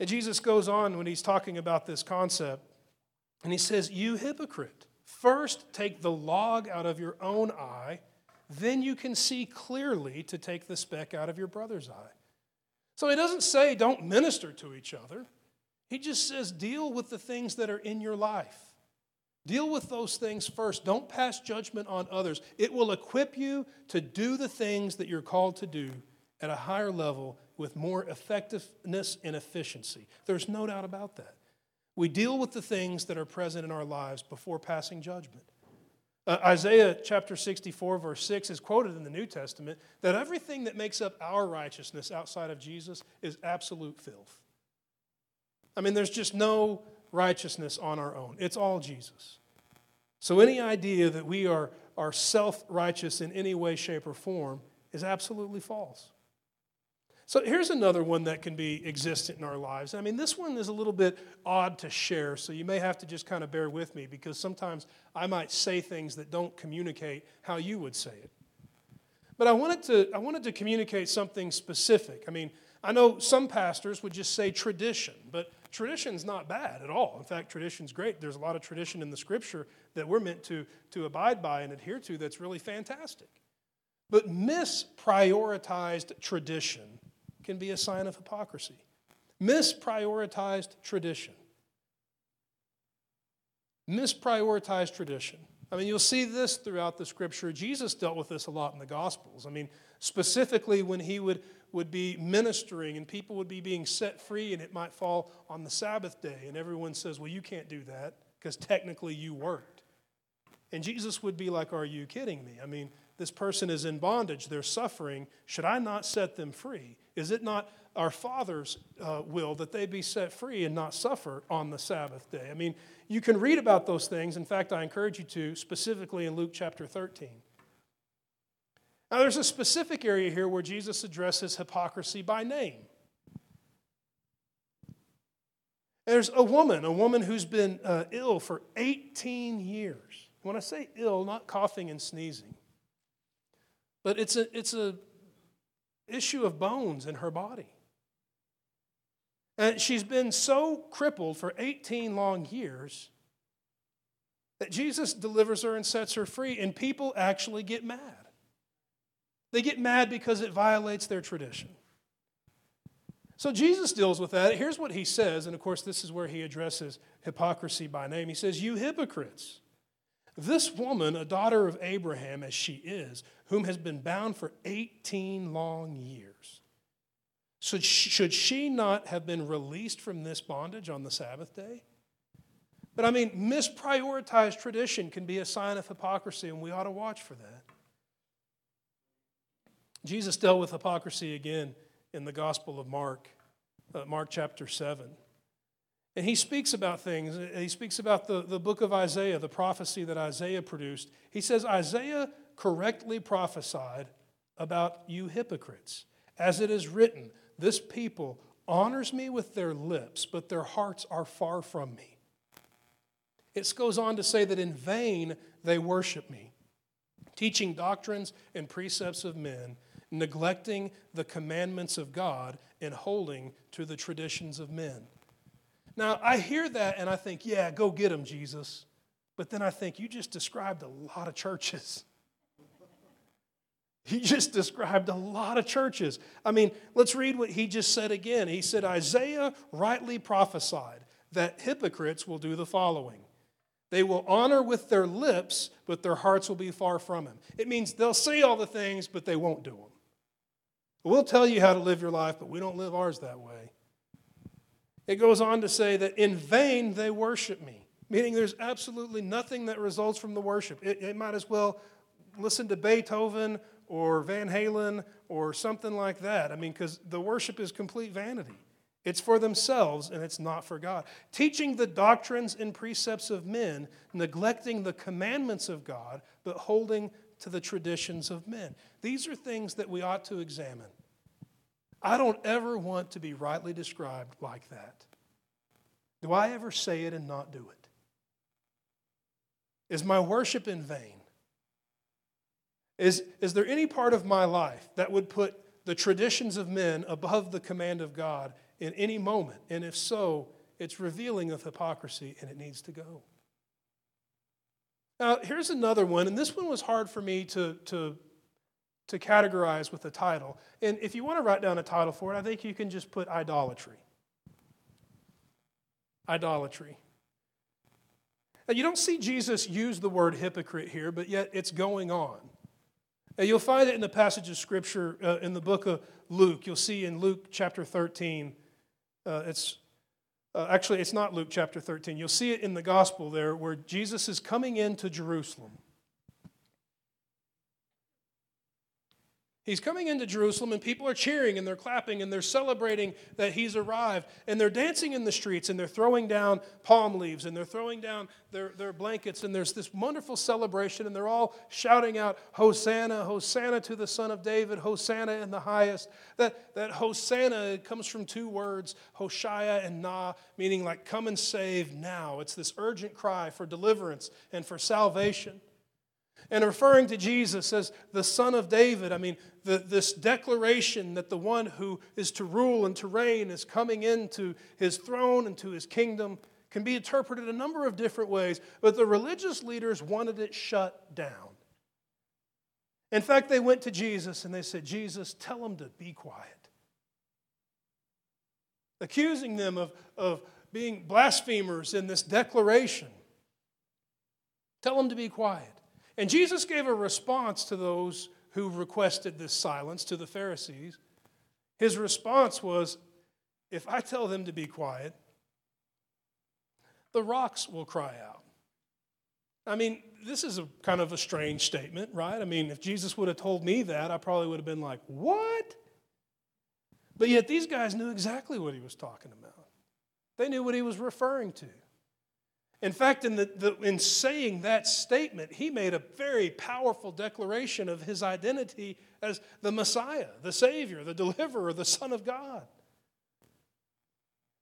And Jesus goes on when he's talking about this concept, and he says, You hypocrite, first take the log out of your own eye, then you can see clearly to take the speck out of your brother's eye. So he doesn't say don't minister to each other. He just says deal with the things that are in your life. Deal with those things first. Don't pass judgment on others. It will equip you to do the things that you're called to do at a higher level with more effectiveness and efficiency. There's no doubt about that. We deal with the things that are present in our lives before passing judgment. Uh, Isaiah chapter 64, verse 6 is quoted in the New Testament that everything that makes up our righteousness outside of Jesus is absolute filth. I mean, there's just no righteousness on our own, it's all Jesus. So, any idea that we are, are self righteous in any way, shape, or form is absolutely false. So here's another one that can be existent in our lives. I mean, this one is a little bit odd to share, so you may have to just kind of bear with me because sometimes I might say things that don't communicate how you would say it. But I wanted to, I wanted to communicate something specific. I mean, I know some pastors would just say tradition, but tradition's not bad at all. In fact, tradition's great. There's a lot of tradition in the scripture that we're meant to, to abide by and adhere to that's really fantastic. But misprioritized tradition can be a sign of hypocrisy. Misprioritized tradition. Misprioritized tradition. I mean, you'll see this throughout the scripture. Jesus dealt with this a lot in the Gospels. I mean, specifically when he would, would be ministering and people would be being set free and it might fall on the Sabbath day. And everyone says, well, you can't do that because technically you worked. And Jesus would be like, are you kidding me? I mean, this person is in bondage, they're suffering. Should I not set them free? Is it not our Father's uh, will that they be set free and not suffer on the Sabbath day? I mean, you can read about those things. In fact, I encourage you to, specifically in Luke chapter 13. Now, there's a specific area here where Jesus addresses hypocrisy by name. There's a woman, a woman who's been uh, ill for 18 years. When I say ill, not coughing and sneezing, but it's a, it's a issue of bones in her body. And she's been so crippled for 18 long years that Jesus delivers her and sets her free, and people actually get mad. They get mad because it violates their tradition. So Jesus deals with that. Here's what he says, and of course, this is where he addresses hypocrisy by name. He says, You hypocrites, this woman, a daughter of Abraham as she is, whom has been bound for 18 long years, should she not have been released from this bondage on the Sabbath day? But I mean, misprioritized tradition can be a sign of hypocrisy, and we ought to watch for that. Jesus dealt with hypocrisy again in the Gospel of Mark, uh, Mark chapter 7. And he speaks about things. He speaks about the, the book of Isaiah, the prophecy that Isaiah produced. He says, Isaiah correctly prophesied about you hypocrites. As it is written, this people honors me with their lips, but their hearts are far from me. It goes on to say that in vain they worship me, teaching doctrines and precepts of men neglecting the commandments of God and holding to the traditions of men. Now, I hear that and I think, yeah, go get them, Jesus. But then I think, you just described a lot of churches. He just described a lot of churches. I mean, let's read what he just said again. He said, Isaiah rightly prophesied that hypocrites will do the following they will honor with their lips, but their hearts will be far from him. It means they'll say all the things, but they won't do them. We'll tell you how to live your life, but we don't live ours that way. It goes on to say that in vain they worship me, meaning there's absolutely nothing that results from the worship. It, it might as well listen to Beethoven or Van Halen or something like that. I mean, because the worship is complete vanity. It's for themselves and it's not for God. Teaching the doctrines and precepts of men, neglecting the commandments of God, but holding to the traditions of men. These are things that we ought to examine. I don't ever want to be rightly described like that. Do I ever say it and not do it? Is my worship in vain? Is, is there any part of my life that would put the traditions of men above the command of God in any moment? And if so, it's revealing of hypocrisy and it needs to go. Now, here's another one, and this one was hard for me to, to, to categorize with a title. And if you want to write down a title for it, I think you can just put idolatry. Idolatry. Now, you don't see Jesus use the word hypocrite here, but yet it's going on. Now, you'll find it in the passage of Scripture uh, in the book of Luke. You'll see in Luke chapter 13, uh, it's uh, actually, it's not Luke chapter 13. You'll see it in the gospel there where Jesus is coming into Jerusalem. He's coming into Jerusalem, and people are cheering and they're clapping and they're celebrating that he's arrived. And they're dancing in the streets and they're throwing down palm leaves and they're throwing down their, their blankets. And there's this wonderful celebration, and they're all shouting out, Hosanna, Hosanna to the Son of David, Hosanna in the highest. That, that Hosanna comes from two words, Hoshaya and Na, meaning like come and save now. It's this urgent cry for deliverance and for salvation. And referring to Jesus as the Son of David, I mean, the, this declaration that the one who is to rule and to reign is coming into his throne and to his kingdom can be interpreted a number of different ways, but the religious leaders wanted it shut down. In fact, they went to Jesus and they said, Jesus, tell them to be quiet. Accusing them of, of being blasphemers in this declaration. Tell them to be quiet. And Jesus gave a response to those who requested this silence, to the Pharisees. His response was if I tell them to be quiet, the rocks will cry out. I mean, this is a kind of a strange statement, right? I mean, if Jesus would have told me that, I probably would have been like, what? But yet these guys knew exactly what he was talking about. They knew what he was referring to. In fact, in, the, the, in saying that statement, he made a very powerful declaration of his identity as the Messiah, the Savior, the Deliverer, the Son of God.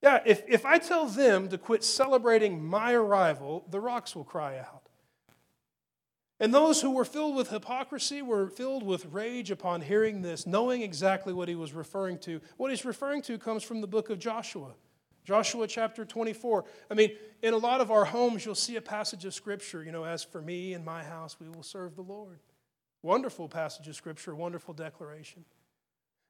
Yeah, if, if I tell them to quit celebrating my arrival, the rocks will cry out. And those who were filled with hypocrisy were filled with rage upon hearing this, knowing exactly what he was referring to. What he's referring to comes from the book of Joshua. Joshua chapter 24. I mean, in a lot of our homes, you'll see a passage of Scripture, you know, as for me and my house, we will serve the Lord. Wonderful passage of Scripture, wonderful declaration.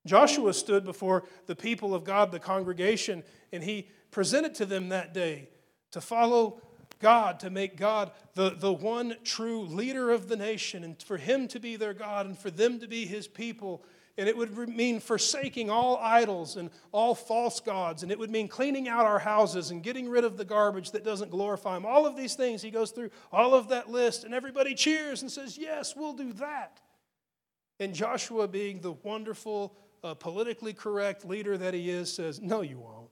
Joshua stood before the people of God, the congregation, and he presented to them that day to follow God, to make God the, the one true leader of the nation, and for him to be their God and for them to be his people and it would mean forsaking all idols and all false gods. And it would mean cleaning out our houses and getting rid of the garbage that doesn't glorify Him. All of these things, he goes through all of that list, and everybody cheers and says, Yes, we'll do that. And Joshua, being the wonderful, uh, politically correct leader that he is, says, No, you won't.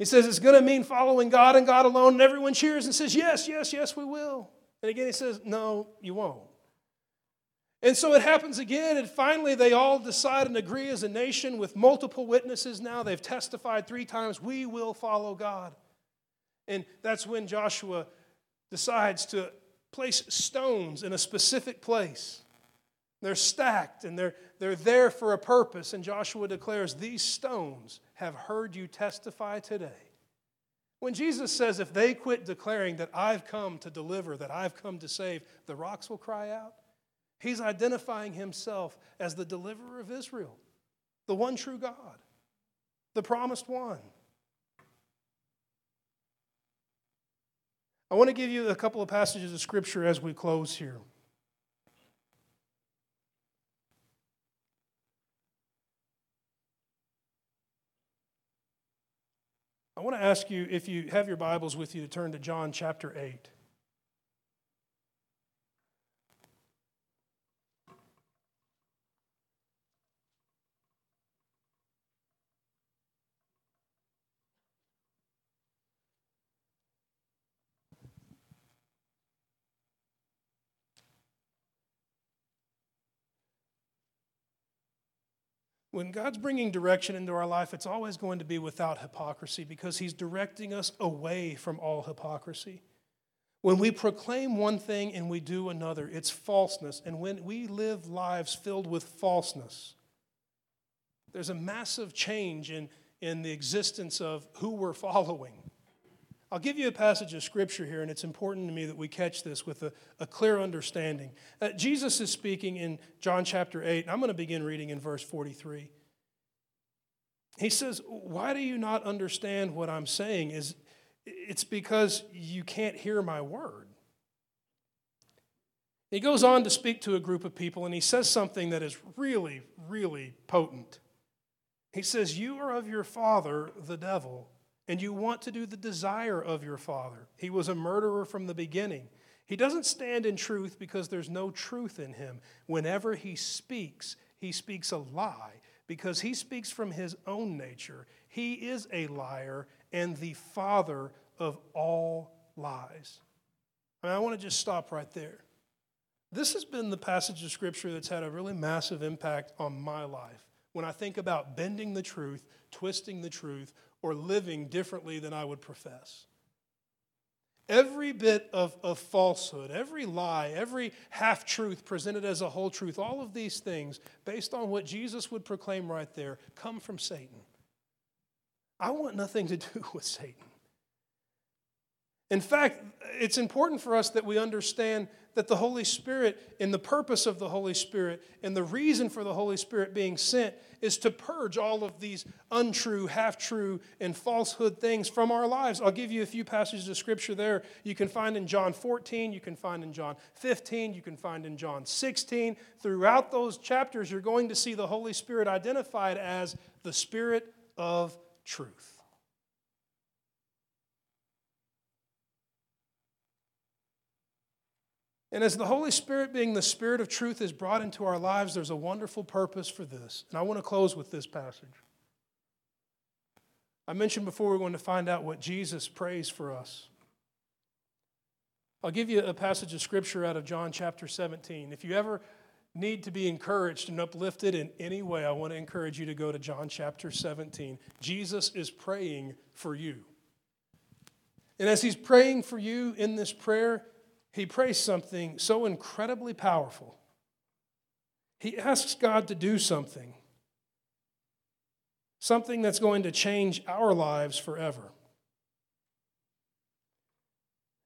He says it's going to mean following God and God alone, and everyone cheers and says, Yes, yes, yes, we will. And again, he says, No, you won't. And so it happens again, and finally they all decide and agree as a nation with multiple witnesses now. They've testified three times, we will follow God. And that's when Joshua decides to place stones in a specific place. They're stacked and they're, they're there for a purpose. And Joshua declares, These stones have heard you testify today. When Jesus says, If they quit declaring that I've come to deliver, that I've come to save, the rocks will cry out. He's identifying himself as the deliverer of Israel, the one true God, the promised one. I want to give you a couple of passages of scripture as we close here. I want to ask you, if you have your Bibles with you, to turn to John chapter 8. When God's bringing direction into our life, it's always going to be without hypocrisy because He's directing us away from all hypocrisy. When we proclaim one thing and we do another, it's falseness. And when we live lives filled with falseness, there's a massive change in, in the existence of who we're following. I'll give you a passage of scripture here, and it's important to me that we catch this with a, a clear understanding. Uh, Jesus is speaking in John chapter 8, and I'm going to begin reading in verse 43. He says, Why do you not understand what I'm saying? Is it's because you can't hear my word. He goes on to speak to a group of people, and he says something that is really, really potent. He says, You are of your father, the devil and you want to do the desire of your father. He was a murderer from the beginning. He doesn't stand in truth because there's no truth in him. Whenever he speaks, he speaks a lie because he speaks from his own nature. He is a liar and the father of all lies. I, I want to just stop right there. This has been the passage of scripture that's had a really massive impact on my life. When I think about bending the truth, twisting the truth, or living differently than I would profess. Every bit of, of falsehood, every lie, every half truth presented as a whole truth, all of these things, based on what Jesus would proclaim right there, come from Satan. I want nothing to do with Satan. In fact, it's important for us that we understand that the Holy Spirit and the purpose of the Holy Spirit and the reason for the Holy Spirit being sent is to purge all of these untrue, half true, and falsehood things from our lives. I'll give you a few passages of scripture there. You can find in John 14, you can find in John 15, you can find in John 16. Throughout those chapters, you're going to see the Holy Spirit identified as the Spirit of truth. And as the Holy Spirit, being the Spirit of truth, is brought into our lives, there's a wonderful purpose for this. And I want to close with this passage. I mentioned before we're going to find out what Jesus prays for us. I'll give you a passage of scripture out of John chapter 17. If you ever need to be encouraged and uplifted in any way, I want to encourage you to go to John chapter 17. Jesus is praying for you. And as he's praying for you in this prayer, he prays something so incredibly powerful. He asks God to do something, something that's going to change our lives forever.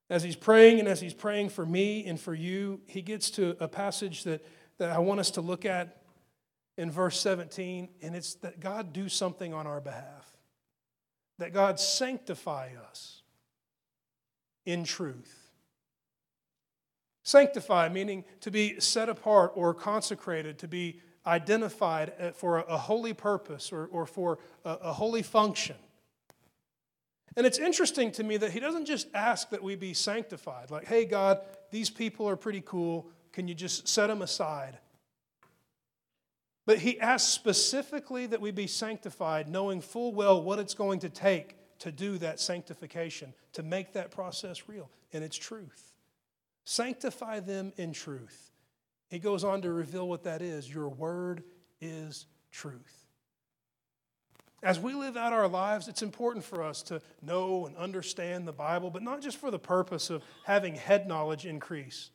As he's praying and as he's praying for me and for you, he gets to a passage that, that I want us to look at in verse 17, and it's that God do something on our behalf, that God sanctify us in truth. Sanctify, meaning to be set apart or consecrated, to be identified uh, for a holy purpose or, or for a, a holy function. And it's interesting to me that he doesn't just ask that we be sanctified, like, hey, God, these people are pretty cool. Can you just set them aside? But he asks specifically that we be sanctified, knowing full well what it's going to take to do that sanctification, to make that process real. And it's truth. Sanctify them in truth. He goes on to reveal what that is. Your word is truth. As we live out our lives, it's important for us to know and understand the Bible, but not just for the purpose of having head knowledge increase,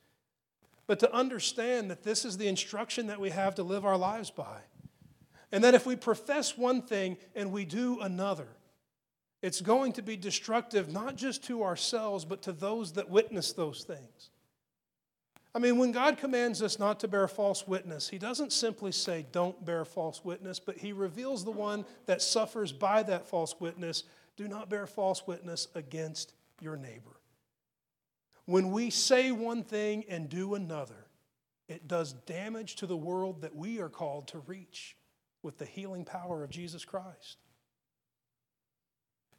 but to understand that this is the instruction that we have to live our lives by. And that if we profess one thing and we do another, it's going to be destructive not just to ourselves, but to those that witness those things. I mean, when God commands us not to bear false witness, He doesn't simply say, don't bear false witness, but He reveals the one that suffers by that false witness. Do not bear false witness against your neighbor. When we say one thing and do another, it does damage to the world that we are called to reach with the healing power of Jesus Christ.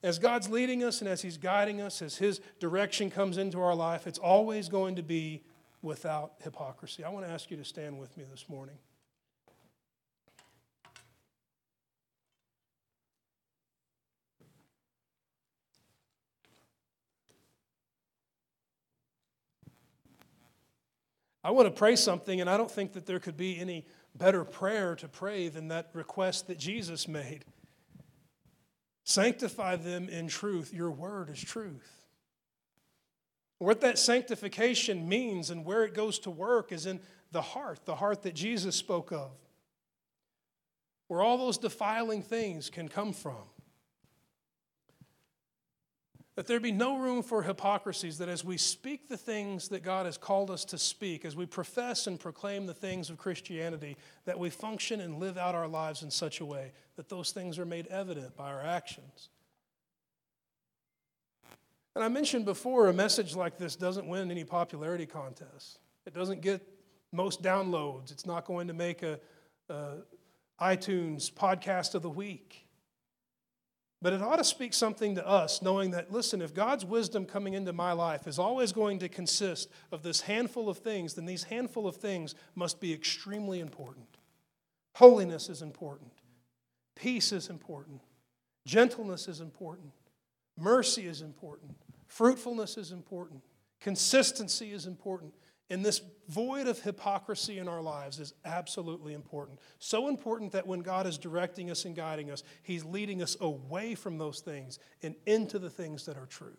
As God's leading us and as He's guiding us, as His direction comes into our life, it's always going to be without hypocrisy. I want to ask you to stand with me this morning. I want to pray something, and I don't think that there could be any better prayer to pray than that request that Jesus made. Sanctify them in truth. Your word is truth. What that sanctification means and where it goes to work is in the heart, the heart that Jesus spoke of, where all those defiling things can come from. That there be no room for hypocrisies, that as we speak the things that God has called us to speak, as we profess and proclaim the things of Christianity, that we function and live out our lives in such a way that those things are made evident by our actions. And I mentioned before, a message like this doesn't win any popularity contests. It doesn't get most downloads. It's not going to make a, a iTunes podcast of the week. But it ought to speak something to us, knowing that, listen, if God's wisdom coming into my life is always going to consist of this handful of things, then these handful of things must be extremely important. Holiness is important, peace is important, gentleness is important, Mercy is important. Fruitfulness is important. Consistency is important. And this void of hypocrisy in our lives is absolutely important. So important that when God is directing us and guiding us, He's leading us away from those things and into the things that are true.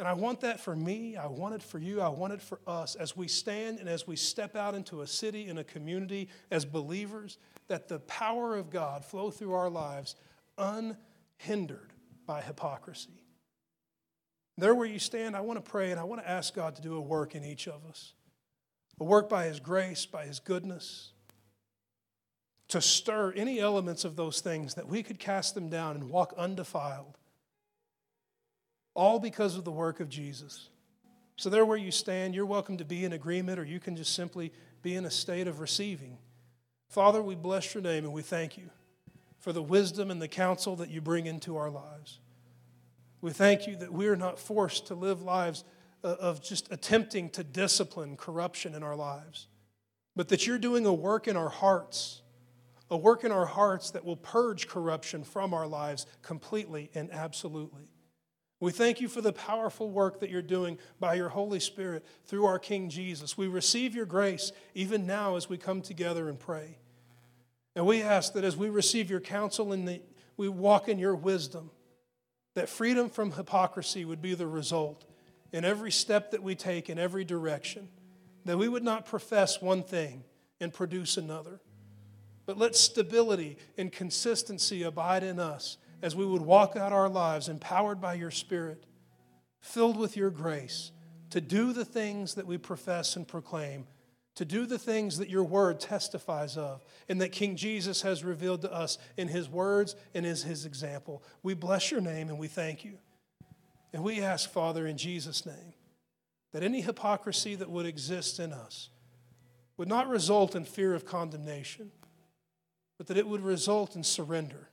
And I want that for me. I want it for you. I want it for us as we stand and as we step out into a city and a community as believers, that the power of God flow through our lives un hindered by hypocrisy. There where you stand, I want to pray and I want to ask God to do a work in each of us. A work by His grace, by His goodness, to stir any elements of those things that we could cast them down and walk undefiled. All because of the work of Jesus. So, there where you stand, you're welcome to be in agreement or you can just simply be in a state of receiving. Father, we bless your name and we thank you for the wisdom and the counsel that you bring into our lives. We thank you that we are not forced to live lives uh, of just attempting to discipline corruption in our lives, but that you're doing a work in our hearts, a work in our hearts that will purge corruption from our lives completely and absolutely. We thank you for the powerful work that you're doing by your Holy Spirit through our King Jesus. We receive your grace even now as we come together and pray. And we ask that as we receive your counsel and the, we walk in your wisdom, that freedom from hypocrisy would be the result in every step that we take in every direction, that we would not profess one thing and produce another, but let stability and consistency abide in us as we would walk out our lives empowered by your Spirit, filled with your grace, to do the things that we profess and proclaim, to do the things that your word testifies of, and that King Jesus has revealed to us in his words and as his example. We bless your name and we thank you. And we ask, Father, in Jesus' name, that any hypocrisy that would exist in us would not result in fear of condemnation, but that it would result in surrender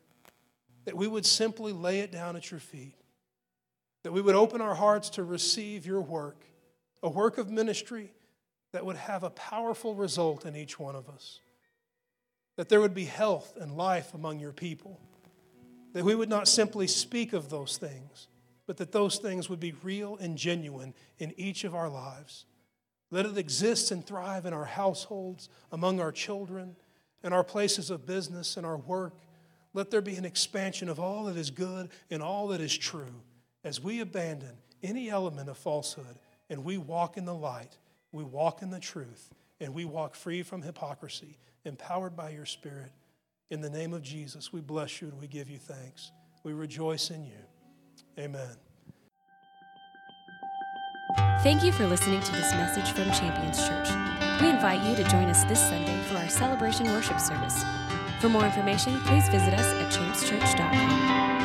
that we would simply lay it down at your feet, that we would open our hearts to receive your work, a work of ministry that would have a powerful result in each one of us, that there would be health and life among your people, that we would not simply speak of those things, but that those things would be real and genuine in each of our lives. Let it exist and thrive in our households, among our children, in our places of business, and our work. Let there be an expansion of all that is good and all that is true as we abandon any element of falsehood and we walk in the light, we walk in the truth, and we walk free from hypocrisy, empowered by your Spirit. In the name of Jesus, we bless you and we give you thanks. We rejoice in you. Amen. Thank you for listening to this message from Champions Church. We invite you to join us this Sunday for our celebration worship service. For more information, please visit us at championschurch.com.